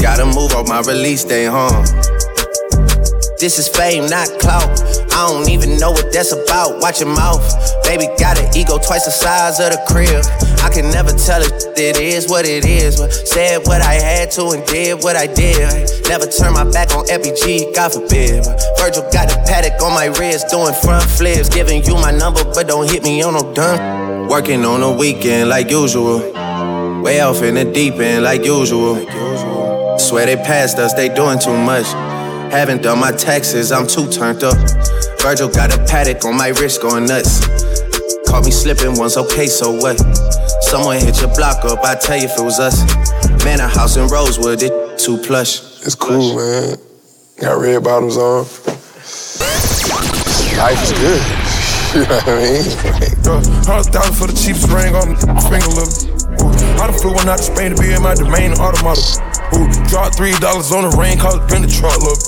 Gotta move off my release day, huh? This is fame, not clout. I don't even know what that's about. Watch your mouth. Baby got an ego twice the size of the crib. I can never tell it, it is what it is. But said what I had to and did what I did. Never turn my back on FBG, God forbid. Virgil got a Patek on my wrist, doing front flips. Giving you my number, but don't hit me on no done. Working on the weekend like usual. Way off in the deep end like usual. Swear they passed us, they doing too much. Haven't done my taxes, I'm too turned up. Virgil got a Patek on my wrist going nuts. Caught me slipping once, okay, so what? Someone hit your block up, I tell you if it was us. Man, a house in Rosewood, it too plush. It's cool, man. Got red bottoms on. Life is good. you know what I mean? Hundred thousand for the cheapest ring on the finger, look. Ooh, I done flew one out to Spain to be in my domain, automata. Ooh, dropped three dollars on the rain, cause it been the truck, look.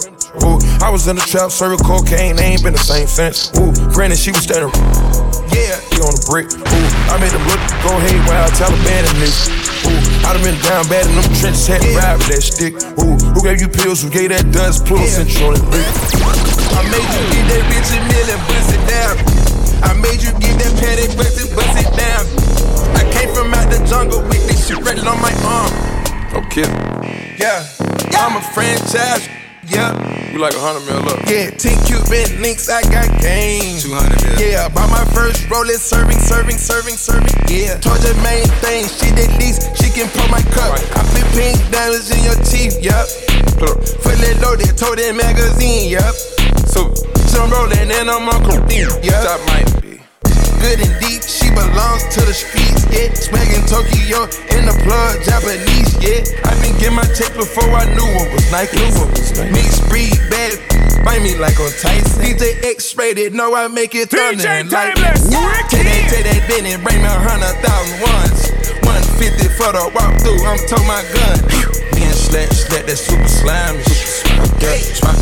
Ooh, I was in the trap, serving cocaine, they ain't been the same since. Ooh, granted, she was standing. Yeah, on the brick. Ooh, I made them look, go ahead while I Taliban in this. Ooh, I done been down bad in them trenches, had to ride with that stick. Ooh, who gave you pills? Who gave that dust? Pluto yeah. On that brick. I made you get that bitch a million, bust it down. I made you get that Patek, bust it, bust it down. I came from out the jungle with this shit ready on my arm. Okay. Yeah, yeah. I'm a franchise. Yeah. You like a hundred mil up. Yeah, 10 Cuban links, I got game. 200 mil. Yeah, bought my first roller, serving, serving, serving, serving. Yeah, told your main thing, she the least, she can pull my cup. Right. I put pink diamonds in your teeth, yup. Fully loaded, told that magazine, yup. So, so I'm rolling and I'm on yup. That might be good and deep. She belongs to the streets, yeah. Swaggin' Tokyo in the plug, Japanese, yeah. I been get my check before I knew what was Nike. Knew what was Nike. Mixed breed, bad. Bite me like on Tyson. DJ X-rated, know I make it thunder and like Take that, take that Benny, bring me a hundred thousand ones. 150 for the walk through, I'm told my gun. Me and Slat, that super slime. Yeah, swap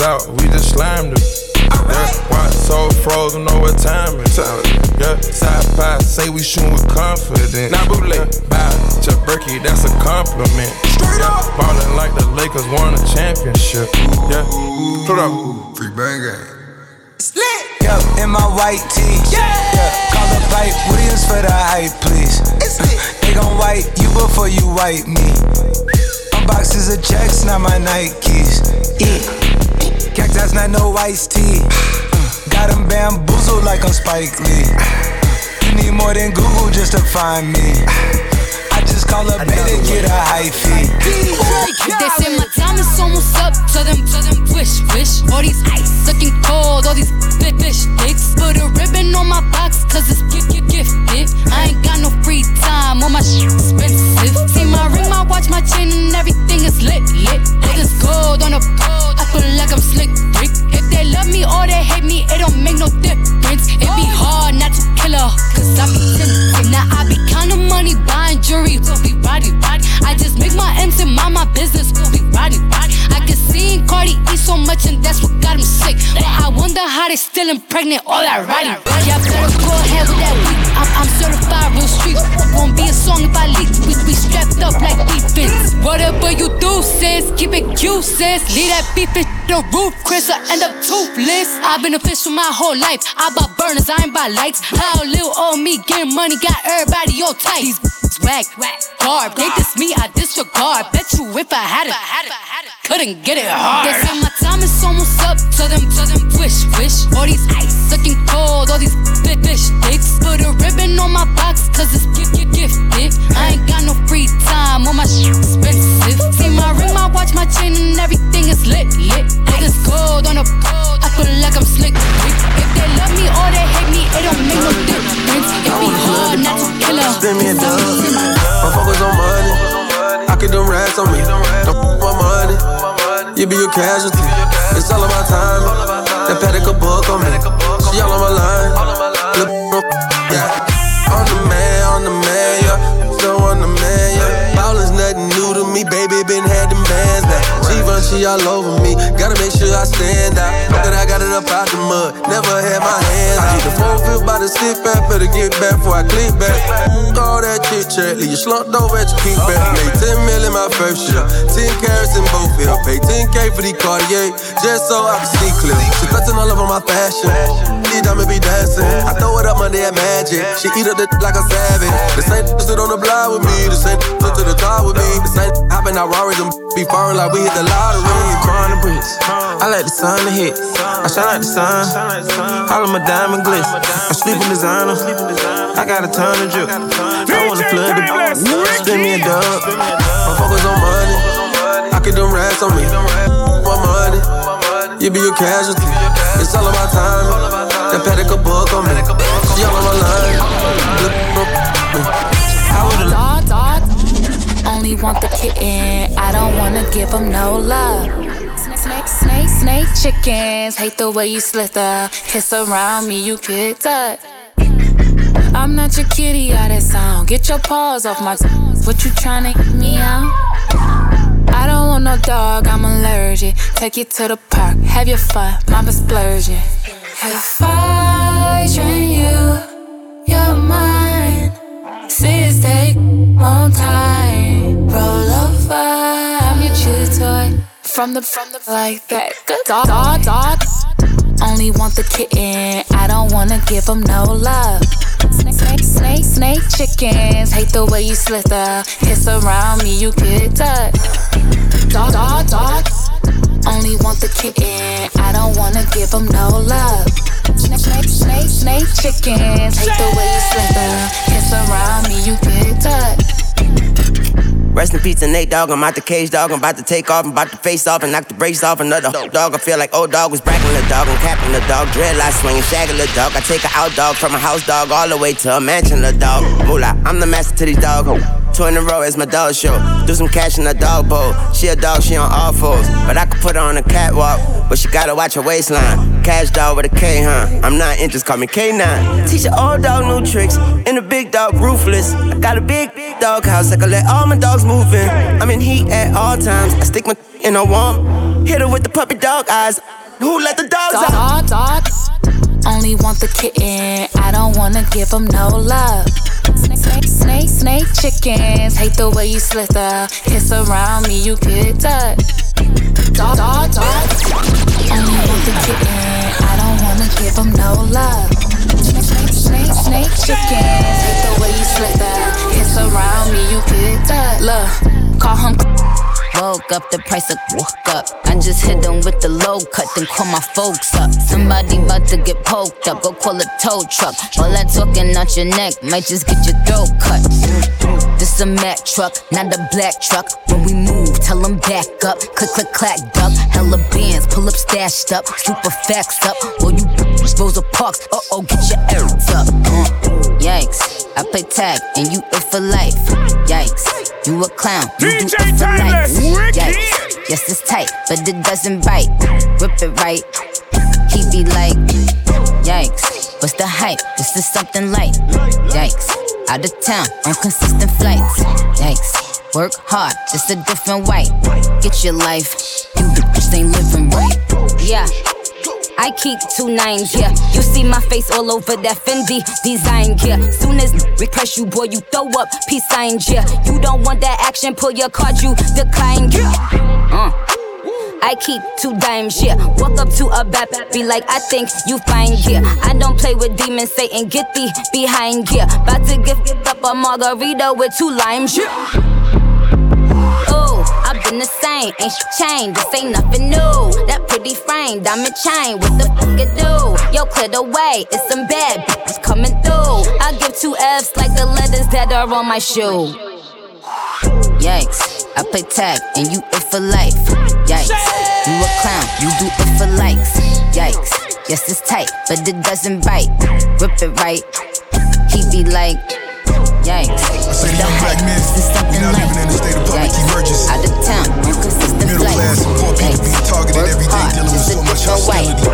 out, we just slimed them. Yeah, watch so frozen, know what time it is. Yeah, side pie, say we shootin' with confidence. Now bootleg, bye to Berkey, that's a compliment. Straight yeah, up, ballin' like the Lakers won a championship. Yeah, put up, free bang gang. Slit. Yeah, in my white tee. Yeah. yeah. Call up Hype Williams for the hype, please. It's lit. They gon' wipe you before you wipe me. My boxes of checks, not my Nikes. Yeah. Cactus, not no iced tea. Got them bamboozled like I'm Spike Lee. You need more than Google just to find me. I call a and get a fee. They say my time is almost up. Tell them, tell them, wish, wish. All these ice sucking cold, all these fish, fish dicks. Put a ribbon on my box, cause it's gift, gift, gifted. I ain't got no free time, all my shit expensive. See my ring, my watch, my chain, and everything is lit, lit. Put this gold on a gold feel like I'm slick Rick. They love me or they hate me, it don't make no difference. It be hard not to kill her, cause I be tempted. Now I be counting money, buying jewelry, be roddy, roddy. I just make my ends and mind my business, be roddy, roddy. I can see Cardi eat so much and that's what got him sick. But I wonder how they still impregnate all that roddy. Y'all better go ahead with that week. I'm, I'm certified real street. Won't be a song if I leak. We, we strapped up like defense. Whatever you do, sis, keep it cute, sis. Leave that beef the roof, Chris, I end up toothless. I've been official my whole life. I bought burners, I ain't buy lights. How little old me getting money got everybody all tight. These whack, garb. They diss me, I disregard. Bet you if I had it, couldn't get it hard. They say my time is almost up. Tell them, tell them, wish, wish. All these ice sucking cold, all these fish sticks. Put a ribbon on my box, cause it's gift, gift, gifted. I ain't got no free time, all my shit expensive. See my ring, my watch, my chain, and everything is lit, lit. Niggas gold on a gold. I feel like I'm slick. If they love me or they hate me, it don't make no difference. It be hard not to kill her. Spend me a dub. I'm focused on money. I get them racks on me. Don't my money. You be a casualty. It's all about time. That Patek book on me. She all on my line. She all over me. Gotta make sure I stand out. Look that I got it up out the mud. Never had my hands out. I need the phone feel by the stick back. Better get back before I click back. All that chit chat, leave you slumped over at your kickback. Made 10 mil in my first year. 10 carats in both here. Pay 10K for the Cartier. Just so I can see clear. She touching all over my fashion these diamonds be dancing. I throw it up Monday at Magic. She eat up the like a savage. The same sit on the block with me. The same sit to the top with me. The same hopping out Rari. Them be foreign like we hit the lottery. Crying the bricks. I like the sun to hit. I shine like the sun. All of my diamond glitz. I sleep in designer. I got a ton of drip. I wanna flood the Spin me a dub. I'm focused on money. I get them rats on me. My money. You be a casualty. It's all about time. That a book on me. She all on my line. Dog, dog. Only want the kitten. I don't wanna give him no love. Snake, snake, snake, chickens. Hate the way you slither. Kiss around me, you get that. I'm not your kitty out that song. Get your paws off my. What you tryna get me out? I don't want no dog, I'm allergic. Take you to the park, have your fun, mama splurging. If I train you, you're mine. Cities take From the from the like that. Dog, dog, dog. Only want the kitten. I don't wanna give him no love. Snake, snake, snake, snake, chickens. Hate the way you slither. Kiss around me, you get touched. Dog, dog, dog. Only want the kitten. I don't wanna give him no love. Snake, snake, snake, snake, chickens. Hate the way you slither. Kiss around me, you get touched. Rest in peace to Nate Dogg. I'm out the cage, dog. I'm about to take off. I'm about to face off and knock the brace off another dog. I feel like old dog was bracking the dog. I'm capping the dog. Dreadlocks swinging, shagging the dog. I take a out dog from a house dog all the way to a mansion, the dog. Moolah, I'm the master to these dog. Two in a row is my dog show. Do some cash in the dog bowl. She a dog, she on all fours. But I could put her on a catwalk. But she gotta watch her waistline. Cash dog with a K, huh? I'm not interested, call me K9. Teach an old dog new tricks. And a big dog ruthless. I got a big, big dog house. I can let all my dogs move in. I'm in heat at all times. I stick my in a warm. Hit her with the puppy dog eyes. Who let the dogs dog, out? Dog, dog. Only want the kitten. I don't wanna give him no love. Snake, snake, snake, chickens. Hate the way you slither. Kiss around me, you get touched. Dog, dog, dog. Only want the kitten. I don't wanna give him no love. Snake, snake, snake, chickens. Hate the way you slither. Kiss around me, you get touched. Look, call him. Woke up, the price of woke up. I just hit them with the low cut, then call my folks up. Somebody about to get poked up, go call a tow truck. All that talking out your neck might just get your throat cut. This a Mack truck, not a black truck. When we tell them back up. Click, click, clack, duck. Hella bands, pull up, stashed up. Super facts up. Or you Rosa Parks, uh oh, get your errands up. Uh, yikes, I play tag and you it for life. Yikes. You a clown, you DJ do it for life. Yikes. Yes, it's tight, but it doesn't bite. Rip it right. He be like, yikes. What's the hype? This is something light. Yikes. Out of town on consistent flights. Yikes. Work hard, just a different way. Get your life. You bitches ain't living right. Yeah. I keep two nines, yeah. You see my face all over that Fendi design, yeah. Soon as we press you, boy, you throw up peace signs, yeah. You don't want that action, pull your card, you decline, yeah. Uh. I keep two dimes, yeah. Walk up to a bad be like, I think you fine, yeah. I don't play with demons, Satan, get thee behind, yeah. About to give up a margarita with two limes, yeah. The same, ain't she changed? This ain't nothing new. That pretty frame, diamond chain, what the fuck it do? Yo, clear the way, it's some bad bitches coming through. I give two F's like the letters that are on my shoe. Yikes, I play tag and you it for life. Yikes, you a clown, you do it for likes. Yikes, yes it's tight, but it doesn't bite. Rip it right, he be like. Yikes. I say the young black men, we not living in a state of public emergency. Out of town, inconsistent Middle flights. class and poor people being targeted every day, dealing with so much hostility.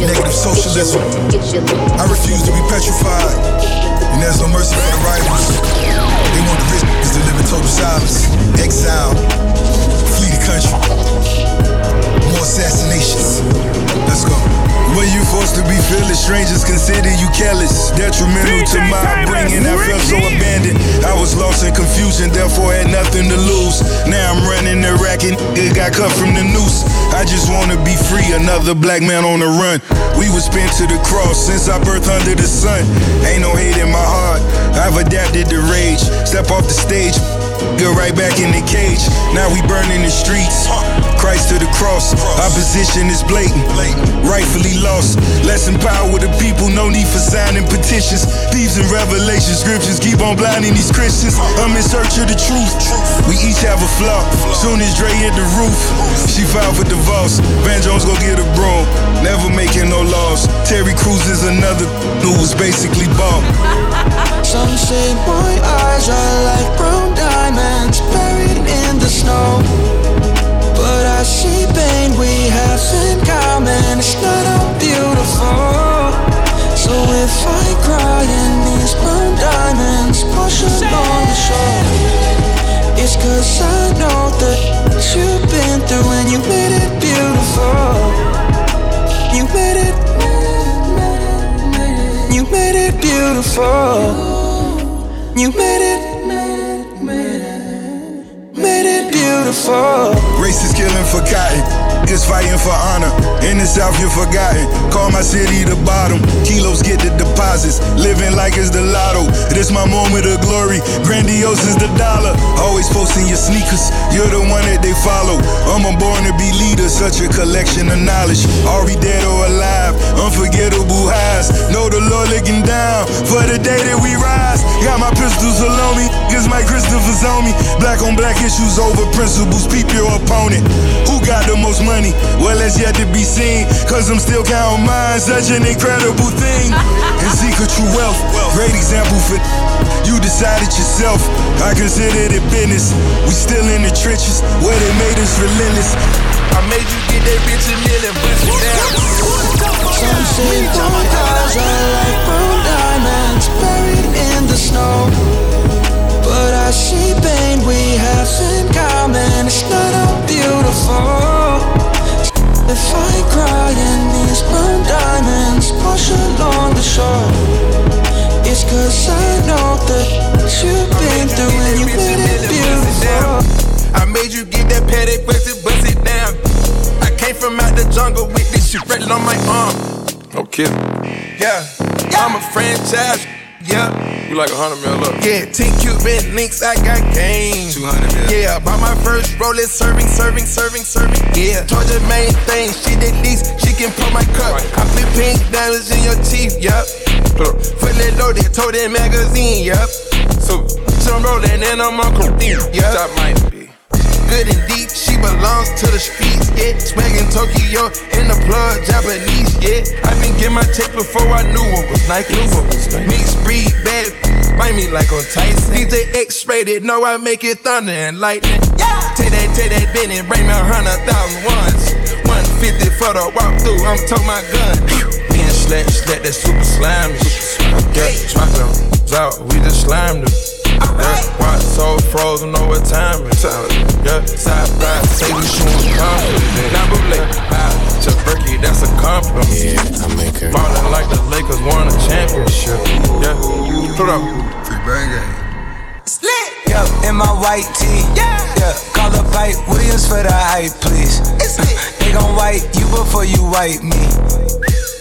Negative socialism. Get your loot. I refuse to be petrified, To be fearless? Strangers consider you careless, detrimental to my upbringing. I felt so abandoned. I was lost in confusion, therefore had nothing to lose. Now I'm running the racket, it got cut from the noose. I just wanna be free, another black man on the run. We was pinned to the cross since I birthed under the sun. Ain't no hate in my heart. I've adapted to rage. Step off the stage, get right back in the cage. Now we burning the streets. Christ to the cross. Opposition is blatant. Rightfully lost. Less empower the people. No need for signing petitions. Thieves and revelation scriptures keep on blinding these Christians. I'm in search of the truth. We each have a flaw. Soon as Dre hit the roof, she filed for divorce. Van Jones go get a broom. Never making no laws. Terry Crews is another who was basically bought. Some say my eyes are like brown diamonds buried in the snow. But I see pain we have in common. It's not all beautiful. So if I cry in these brown diamonds, wash along the shore. It's cause I know that you've been through and you made it beautiful. You made it. You made it beautiful. You made it, beautiful. Racists killing for cotton. Niggas fighting for honor. In the South, you're forgotten. Call my city the bottom. Kilos get the deposits. Living like it's the lotto. This my moment of glory. Grandiose is the dollar. Always posting your sneakers. You're the one that they follow. I'm a born to be leader. Such a collection of knowledge. Are we dead or alive? Unforgettable highs. Know the Lord looking down for the day that we rise. Got my pistols along me. Cause my Christopher's on me. Black on black issues over principles. Peep your opponent. Who got the most money? Well, that's yet to be seen. Cause I'm still counting mine. Such an incredible thing. And secret true wealth. Great example for you decided yourself. I consider it business. We still in the trenches where they made us relentless. I made you get that bitch a million, bust it down. Some say my eyes are like brown diamonds buried in the snow. But I see pain we have in common. Jungle with this shit written on my arm. Okay. Yeah, I'm a franchise. Yeah. You like a hundred mil up. Yeah, 10 Cuban links, I got game. 200 mil. Yeah, bought my first roller, serving, serving, serving, serving. Yeah, told your main thing, she did least, she can pull my cup. I put pink diamonds in your teeth, yup. Fully loaded, told that magazine, yup. So, so I'm rolling and I'm on codeine, yup. Might be. Good and deep, she belongs to the streets, yeah. Swaggin' Tokyo in the plug, Japanese, yeah. I been get my check before I knew it was Nike. Mixed breed, bad, bite me like on Tyson. DJ X-rated, know I make it thunder and lightning. Yeah. Take that, take that Benny, bring me a hundred thousand ones. 150 for the walkthrough, I'm toting my gun. Being slack, slack, that super slime. Yeah, dropping out, we just slimed them. Yeah, watch so frozen, know what time it is. Yeah, side by say we shooting confident. Now bootleg, ah, to Berkey, that's a compliment. Yeah, I make her. Ballin' like the Lakers won a championship. Yeah, put up. Free bang gang. Yeah, in my white tee. Yeah, yeah. Call up Hype Williams for the hype, please. It's lit. they gon' wipe you before you wipe me.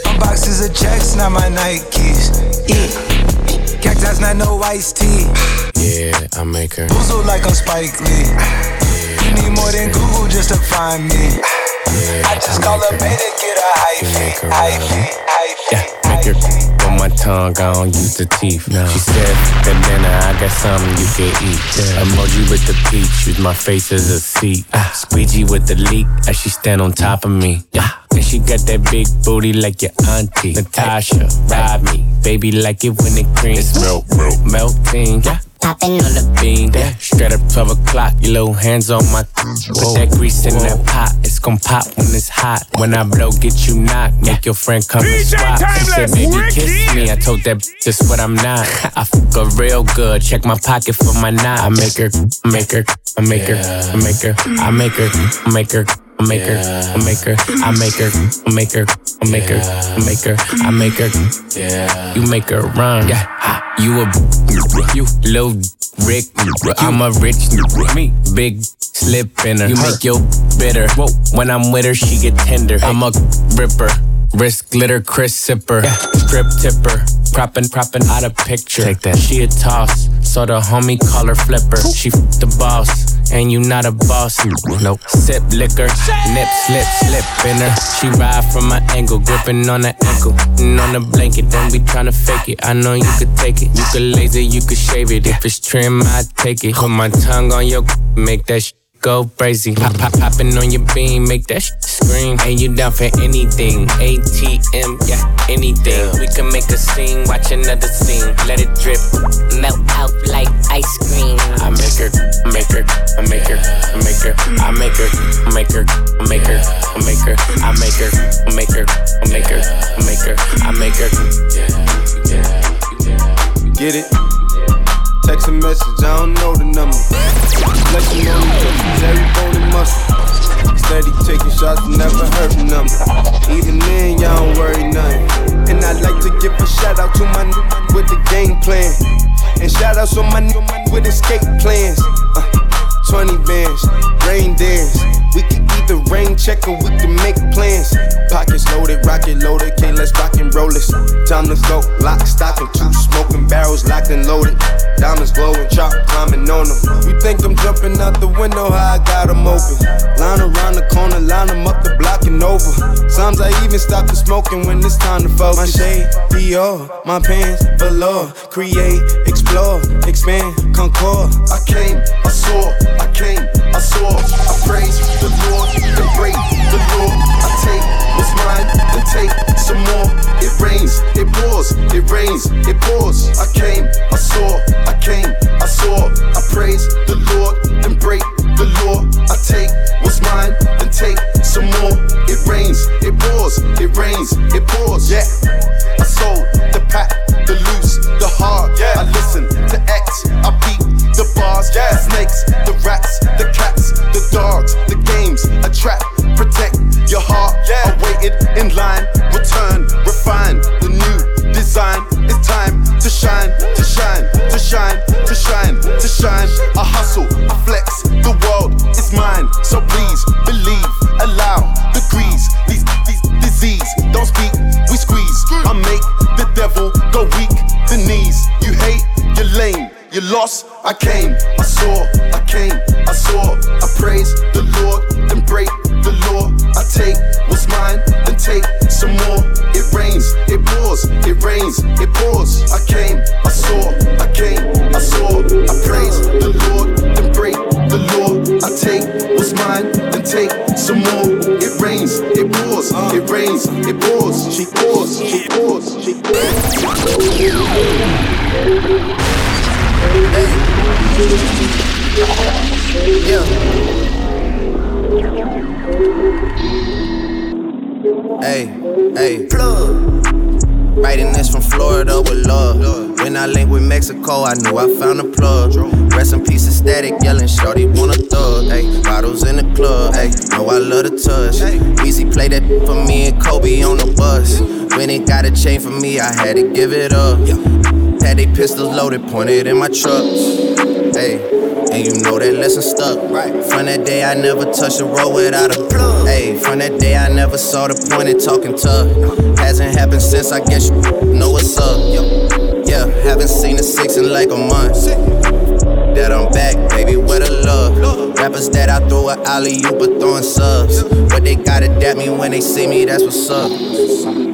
My boxes of checks, not my Nikes. Yeah. Cactus, not no iced tea. Yeah, I make her. Boozle like I'm Spike Lee. You need more than Google just to find me. I just call up Bay to get a hyphy. Hyphy, hyphy. Yeah, make her on my tongue, I don't use the teeth. No. She said, banana, I got something you can eat. Yeah. Emoji with the peach, use my face as a seat. Ah. Squeegee with the leak, as she stand on top of me. Yeah. And she got that big booty like your auntie. Natasha, ride me. Baby like it when it creams. It's milk, milk. Melting. Yeah. Popping on the bean. Yeah, straight up 12 o'clock. Your little hands on my. Put that grease in that pot. It's gon' pop when it's hot. When I blow, get you knocked. Make your friend come and swap. She said, baby, kiss me. I told that just what I'm not. I fuck her real good. Check my pocket for my knot. I make her, I make her, I make her, I make her, I make her, I make her. I make her, I make her, I make her, I make her, I make her, I make her, I make her. Yeah, you make her run. Yeah, you a you little Rick. I'm a rich me big slip in her. You make your bitter. Whoa, when I'm with her, she get tender. I'm a ripper. Wrist glitter, Chris sipper, strip tipper, proppin', proppin' out a picture. Take that. She a toss, so the homie call her flipper. She f the boss, and you not a boss. Nope. Sip liquor, nip, slip, slip in her. She ride from my angle, gripping on the ankle, and on the blanket. Don't be tryna fake it. I know you could take it. You could laser, you could shave it. If it's trim, I take it. Put my tongue on your, make that. Sh- go crazy. Pop, pop, popping on your beam, make that sh- scream. And you down for anything? ATM, yeah, anything. We can make a scene, watch another scene. Let it drip, melt out like ice cream. I make her, I make her, I make her, I make her, I make her, I make her, I make her, I make her, I make her. Get it? Text a message, I don't know the number. Flexing on the every bone and muscle. Steady taking shots, never hurting them. Even then, y'all don't worry nothing. And I like to give a shout out to my n- with the game plan. And shout outs on my n- check or we can make plans. Pockets loaded, rocket loaded, okay, let's rock and roll this. Time to go, lock, stock, and two smoking barrels locked and loaded. Diamonds glowing, chop climbing on them. You think I'm jumping out the window, how I got them open. Line around the corner, line them up the block and over. Sometimes I even stop the smoking when it's time to focus. My shade, Dior, my pants, velour. Create, explore, expand, concord. I came, I saw, I came, I saw. I praise the Lord and break the law. I take what's mine and take some more. It rains, it pours, it rains, it pours. I came, I saw, I came, I saw. I praise the Lord and break the law. I take what's mine and take some more. It rains, it pours, it rains, it pours. Yeah, I sold the pack, the loose, the hard. Yeah, I listen to X, I beat the bars, yeah. the snakes, the rats, the cats, the dogs, the games, a trap, protect your heart. Yeah. I waited in line, return, refine the new design. It's time to shine, to shine, to shine, Hey, hey, plug. Writing this from Florida with love. When I linked with Mexico, I knew I found a plug. Rest in peace, static, yelling, shorty want a thug. Hey, bottles in the club. Hey, know I love the touch. Easy play that for me and Kobe on the bus. When it got a chain for me, I had to give it up. Had they pistols loaded, pointed in my trucks. Hey, and you know that lesson stuck. Right. From that day, I never touched a road without a plug. Hey, from that day, I never saw the point in talking tough. Hasn't happened since, I guess you know what's up. Yeah, haven't seen a six in like a month. That I'm back, baby, where a love? Rappers that I throw a alley you but throwing subs. But they gotta dap me when they see me, that's what's up.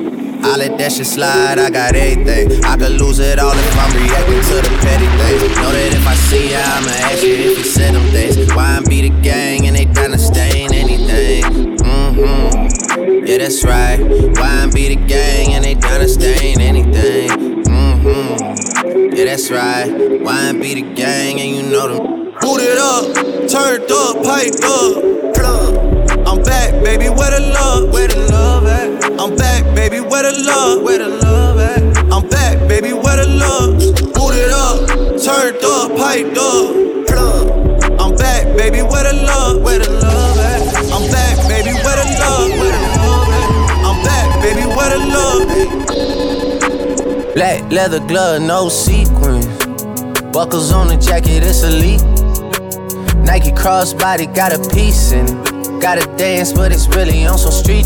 I let that shit slide, I got everything. I could lose it all if I'm reacting to the petty things. Know that if I see ya, I'ma ask you if you said them things. Why I be the gang and they to stain anything? Mm-hmm. Yeah, that's right. Why I be the gang and they to stain anything? Mm-hmm. Yeah, that's right. YB the gang, and you know them. It up, turned up, piped up, plug. I'm back, baby, where the love? Where the love at? I'm back, baby, where the love? Where the love at? I'm back, baby, where the love? Boot it up, turned up, piped up, plug. I'm back, baby, where the love? Where the love at? I'm back, baby, where the love? Where the love at? I'm back, baby, where the love? Black leather glove, no sequins. Buckles on the jacket, it's elite. Nike crossbody got a piece in it. Gotta dance, but it's really on some street.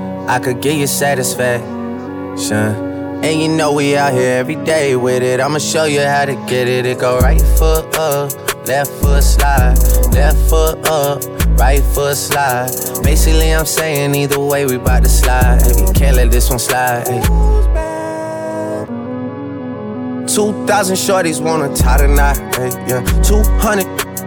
I could get you satisfaction. And you know we out here every day with it. I'ma show you how to get it. It go right foot up, left foot slide, left foot up, right foot slide. Basically, I'm saying either way we bout to slide. Hey, can't let this one slide. Hey. 2,000 shorties wanna tie the knot, hey, yeah. 200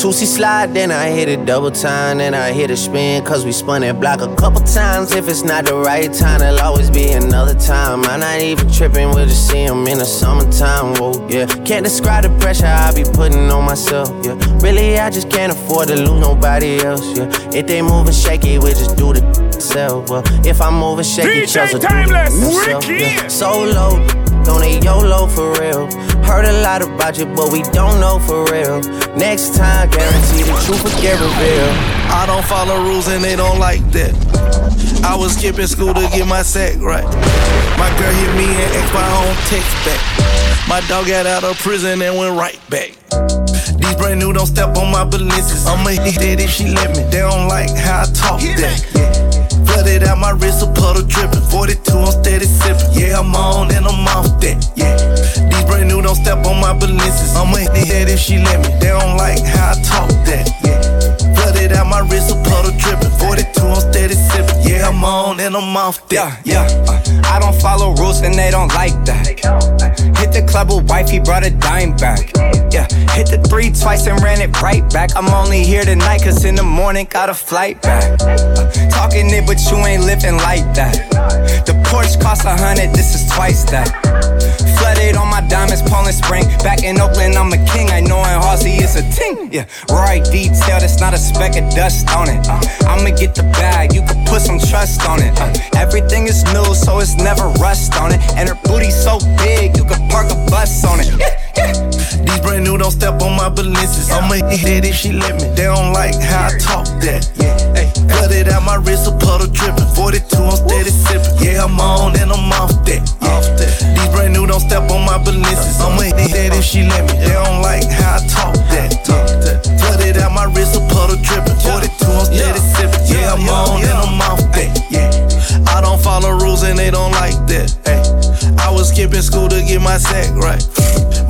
Two-C slide, then I hit it double time, then I hit a spin, cause we spun that block a couple times. If it's not the right time, there'll always be another time. I'm not even tripping, we'll just see him in the summertime, whoa, yeah. Can't describe the pressure I be putting on myself, yeah. Really, I just can't afford to lose nobody else, yeah. If they moving shaky, we just do the self, well. If I'm moving shaky, just do the yeah. Solo on a YOLO for real. Heard a lot about you, but we don't know for real. Next time, guarantee the truth will get revealed. I don't follow rules and they don't like that. I was skipping school to get my sack right. My girl hit me and X my own text back. My dog got out of prison and went right back. These brand new don't step on my balances. I'ma hit that if she let me. They don't like how I talk that. Yeah. Flooded out my wrist, a puddle dripping. 42, I'm steady sipping. Yeah, I'm on and I'm off that. Yeah. These brand new don't step on my balances. I'ma hit that if she let me. They don't like how I talk that. Yeah. Flooded out my wrist, a puddle dripping. 42, I'm steady sipping. Yeah, I'm on and I'm off that. Yeah, yeah. Uh, I don't follow rules and they don't like that. Hit the club with wife, he brought a dime back. Yeah, hit the three twice and ran it right back. I'm only here tonight, cause in the morning got a flight back. Uh, talking it, but you ain't living like that. The Porsche cost a hundred, this is twice that. Flooded on my diamonds, Poland Spring. Back in Oakland, I'm a king. I know in Halsey it's a ting. Yeah, right detail, that's not a dust on it. Uh, I'ma get the bag, you can put some trust on it. Uh, everything is new, so it's never rust on it. And her booty so big, you can park a bus on it. Yeah, yeah. These brand new don't step on my balances. I'ma hit that if she let me. They don't like how I talk that. Yeah, cut it out my wrist, a puddle dripping. 42, I'm steady sipping. Yeah, I'm on and I'm off that. Yeah. Off that. These brand new don't step on my balances. I'ma hit that if she let me. They don't like how I talk that. Talk that. Cut it out my wrist, a puddle dripping. 42, I'm steady sipping. Yeah, I'm on and I'm off that. Yeah. I don't follow rules and they don't like that. Hey, I was skipping school to get my sack right.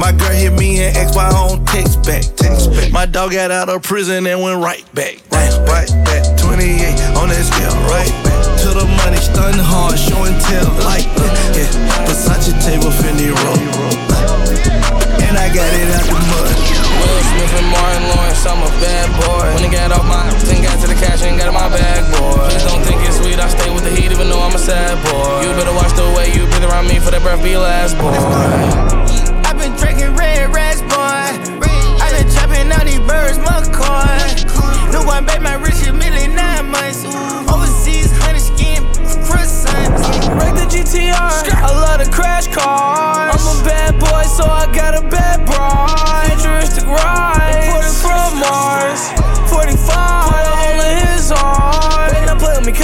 My girl hit me and X, why I don't text back. Text back. My dog got out of prison and went right back. Right, right back. 28 on that scale, right back. To the money, stun hard, show and tell like that. Yeah, Versace table, Fendi roll. And I got it out the mud. Will Smith and Martin Lawrence, I'm a bad boy. When it got off my, then got to the cash and got in my bag, boy. Please don't think it's sweet, I stay with the heat even though I'm a sad boy. You better watch the way you breathe around me for that breath be last, boy. One, babe, my rich a million nine months. Overseas, honey skin, croissants. Break the GTR, I love the crash cars. I'm a bad boy, so I got a bad broad. Futuristic ride,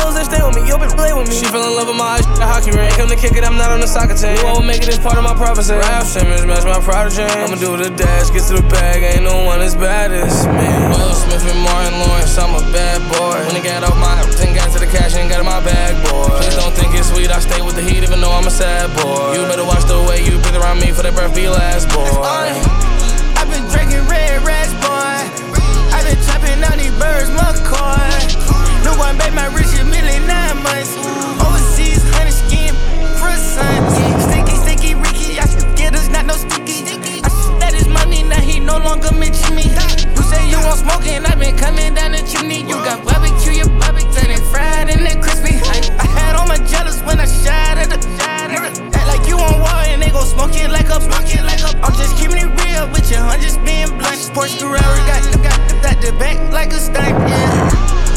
play with me, kills they stay with me, yo, bitch, play with me. She fell in love with my eyes, a hockey ring. Come to kick it, I'm not on the soccer team. You won't make it, it's part of my prophecy. Ralph Simmons, match my prodigy. I'ma do the dash, get to the bag, ain't no one as bad as me. Will Smith and Martin Lawrence, I'm a bad boy. When I got off my then got to the cash and got in my bag, boy. Please don't think it's sweet, I stay with the heat, even though I'm a sad boy. You better watch the way you breathe around me for that breath be last, boy. I've been drinking red rats, boy. I've been chopping out these birds, McCoy. New one, babe, my rich million nine months. Overseas, honey skin, croissant. Sticky, sticky, Ricky. I should get us, not no sticky. I that his money, now he no longer mention me. You say you want smoking, I've been coming down the chimney. You got barbecue, your barbecue, and fried and then crispy. I, I had all my jealous when I shot at the like you on war and they gon' smoke it like a smoke it like a. I'm just keeping it real with you, I'm just being blunt. Porsche Carrera got got got the back like a stunt, yeah.